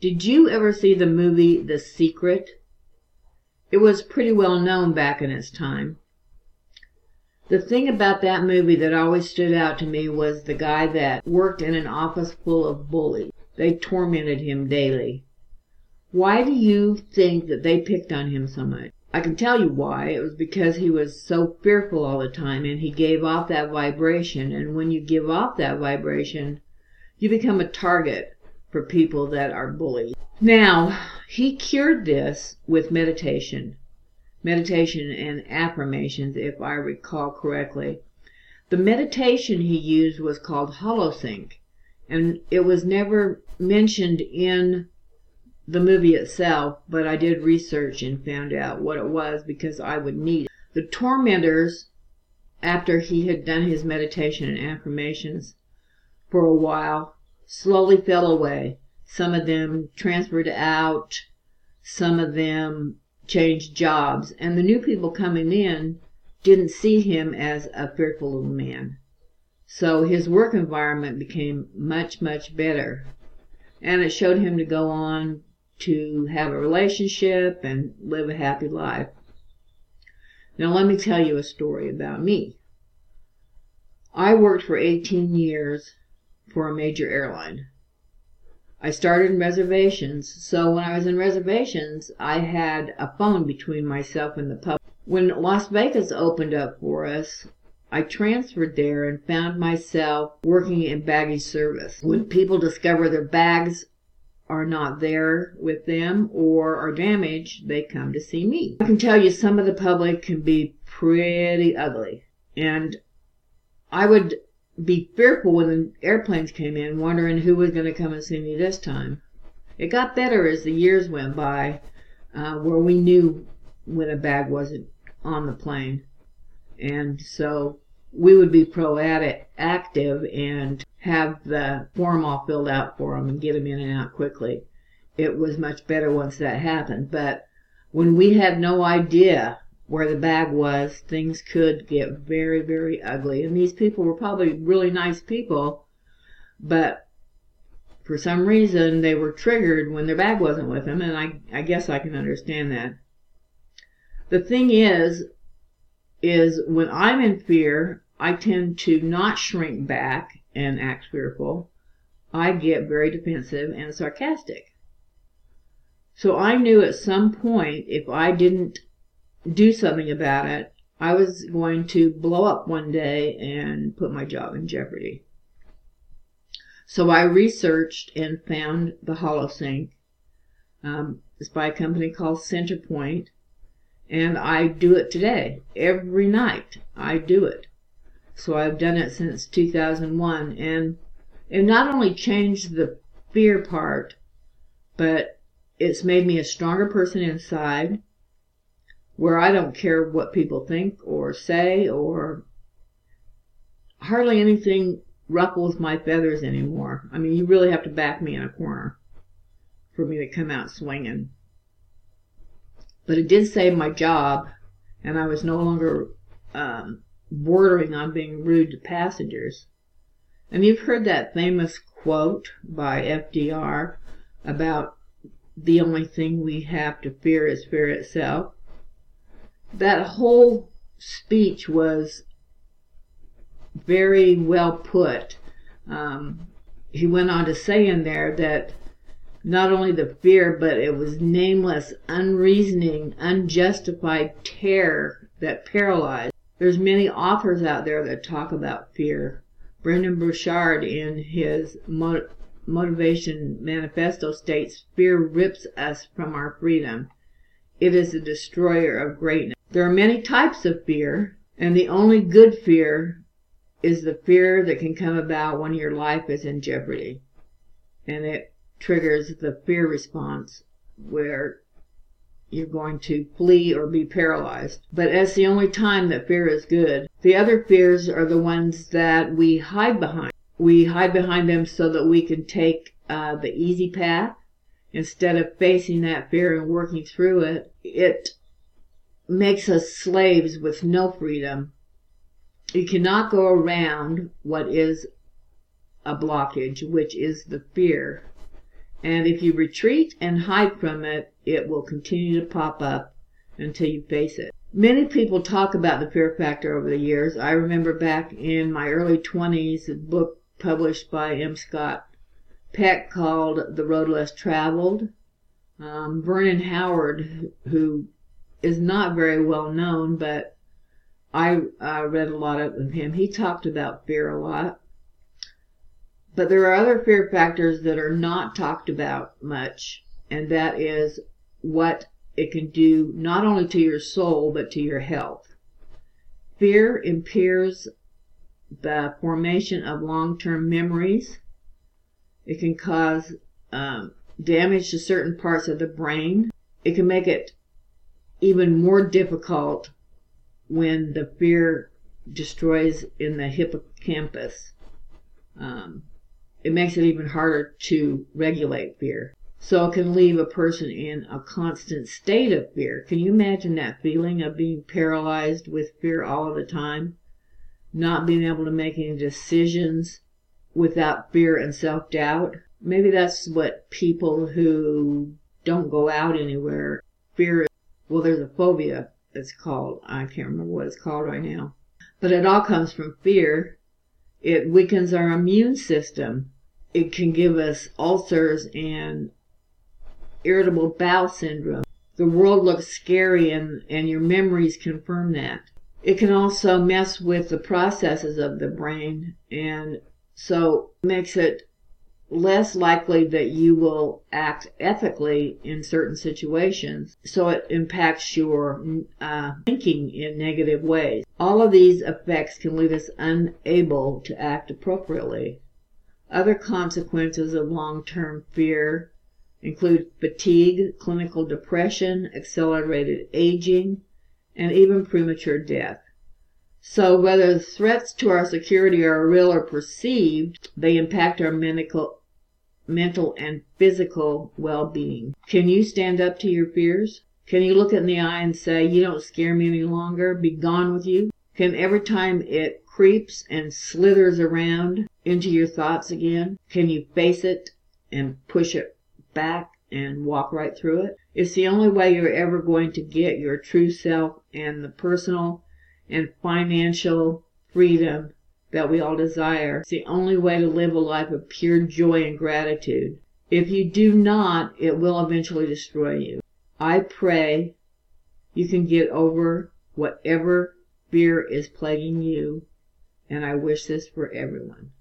Did you ever see the movie The Secret? It was pretty well known back in its time. The thing about that movie that always stood out to me was the guy that worked in an office full of bullies. They tormented him daily. Why do you think that they picked on him so much? I can tell you why. It was because he was so fearful all the time and he gave off that vibration. And when you give off that vibration, you become a target for people that are bullied. Now, he cured this with meditation meditation and affirmations, if I recall correctly. The meditation he used was called Holosync, and it was never mentioned in the movie itself, but I did research and found out what it was because I would need it. The tormentors, after he had done his meditation and affirmations for a while, slowly fell away. Some of them transferred out, some of them changed jobs, and the new people coming in didn't see him as a fearful little man. So his work environment became much, much better. And it showed him to go on to have a relationship and live a happy life. Now, let me tell you a story about me. I worked for 18 years for a major airline. I started in reservations, so when I was in reservations, I had a phone between myself and the public. When Las Vegas opened up for us, I transferred there and found myself working in baggage service. When people discover their bags are not there with them or are damaged, they come to see me. I can tell you some of the public can be pretty ugly. And I would be fearful when the airplanes came in, wondering who was going to come and see me this time. It got better as the years went by, uh, where we knew when a bag wasn't on the plane. And so we would be proactive and have the form all filled out for them and get them in and out quickly. It was much better once that happened. But when we had no idea where the bag was, things could get very, very ugly. And these people were probably really nice people, but for some reason they were triggered when their bag wasn't with them, and I, I guess I can understand that. The thing is, is when I'm in fear, I tend to not shrink back and act fearful. I get very defensive and sarcastic. So I knew at some point if I didn't do something about it, I was going to blow up one day and put my job in jeopardy. So I researched and found the HoloSync. Um, it's by a company called Centerpointe, and I do it today. Every night I do it. So I've done it since 2001, and it not only changed the fear part, but it's made me a stronger person inside where I don't care what people think or say or hardly anything ruffles my feathers anymore. I mean, you really have to back me in a corner for me to come out swinging. But it did save my job, and I was no longer um, bordering on being rude to passengers. And you've heard that famous quote by FDR about the only thing we have to fear is fear itself that whole speech was very well put. Um, he went on to say in there that not only the fear, but it was nameless, unreasoning, unjustified terror that paralyzed. There's many authors out there that talk about fear. Brendon Burchard, in his Motivation Manifesto, states fear rips us from our freedom. It is a destroyer of greatness. There are many types of fear, and the only good fear is the fear that can come about when your life is in jeopardy. And it triggers the fear response where you're going to flee or be paralyzed. But that's the only time that fear is good. The other fears are the ones that we hide behind. We hide behind them so that we can take uh, the easy path instead of facing that fear and working through it. It makes us slaves with no freedom. You cannot go around what is a blockage, which is the fear. And if you retreat and hide from it, it will continue to pop up until you face it. Many people talk about the fear factor over the years. I remember back in my early 20s, a book published by M. Scott Peck called The Road Less Traveled. Um, Vernon Howard, who is not very well known, but I uh, read a lot of him. He talked about fear a lot. But there are other fear factors that are not talked about much, and that is what it can do not only to your soul but to your health. Fear impairs the formation of long term memories. It can cause um, damage to certain parts of the brain. It can make it even more difficult when the fear destroys in the hippocampus. Um, it makes it even harder to regulate fear. So it can leave a person in a constant state of fear. Can you imagine that feeling of being paralyzed with fear all of the time? Not being able to make any decisions without fear and self doubt? Maybe that's what people who don't go out anywhere fear. Well, there's a phobia it's called. I can't remember what it's called right now. But it all comes from fear it weakens our immune system. It can give us ulcers and irritable bowel syndrome. The world looks scary and, and your memories confirm that. It can also mess with the processes of the brain and so makes it less likely that you will act ethically in certain situations. So it impacts your uh, thinking in negative ways. All of these effects can leave us unable to act appropriately. Other consequences of long-term fear include fatigue, clinical depression, accelerated aging, and even premature death. So whether threats to our security are real or perceived, they impact our medical, mental and physical well-being. Can you stand up to your fears? Can you look it in the eye and say, you don't scare me any longer, be gone with you? Can every time it creeps and slithers around into your thoughts again, can you face it and push it back and walk right through it? It's the only way you're ever going to get your true self and the personal and financial freedom that we all desire. It's the only way to live a life of pure joy and gratitude. If you do not, it will eventually destroy you. I pray you can get over whatever fear is plaguing you, and I wish this for everyone.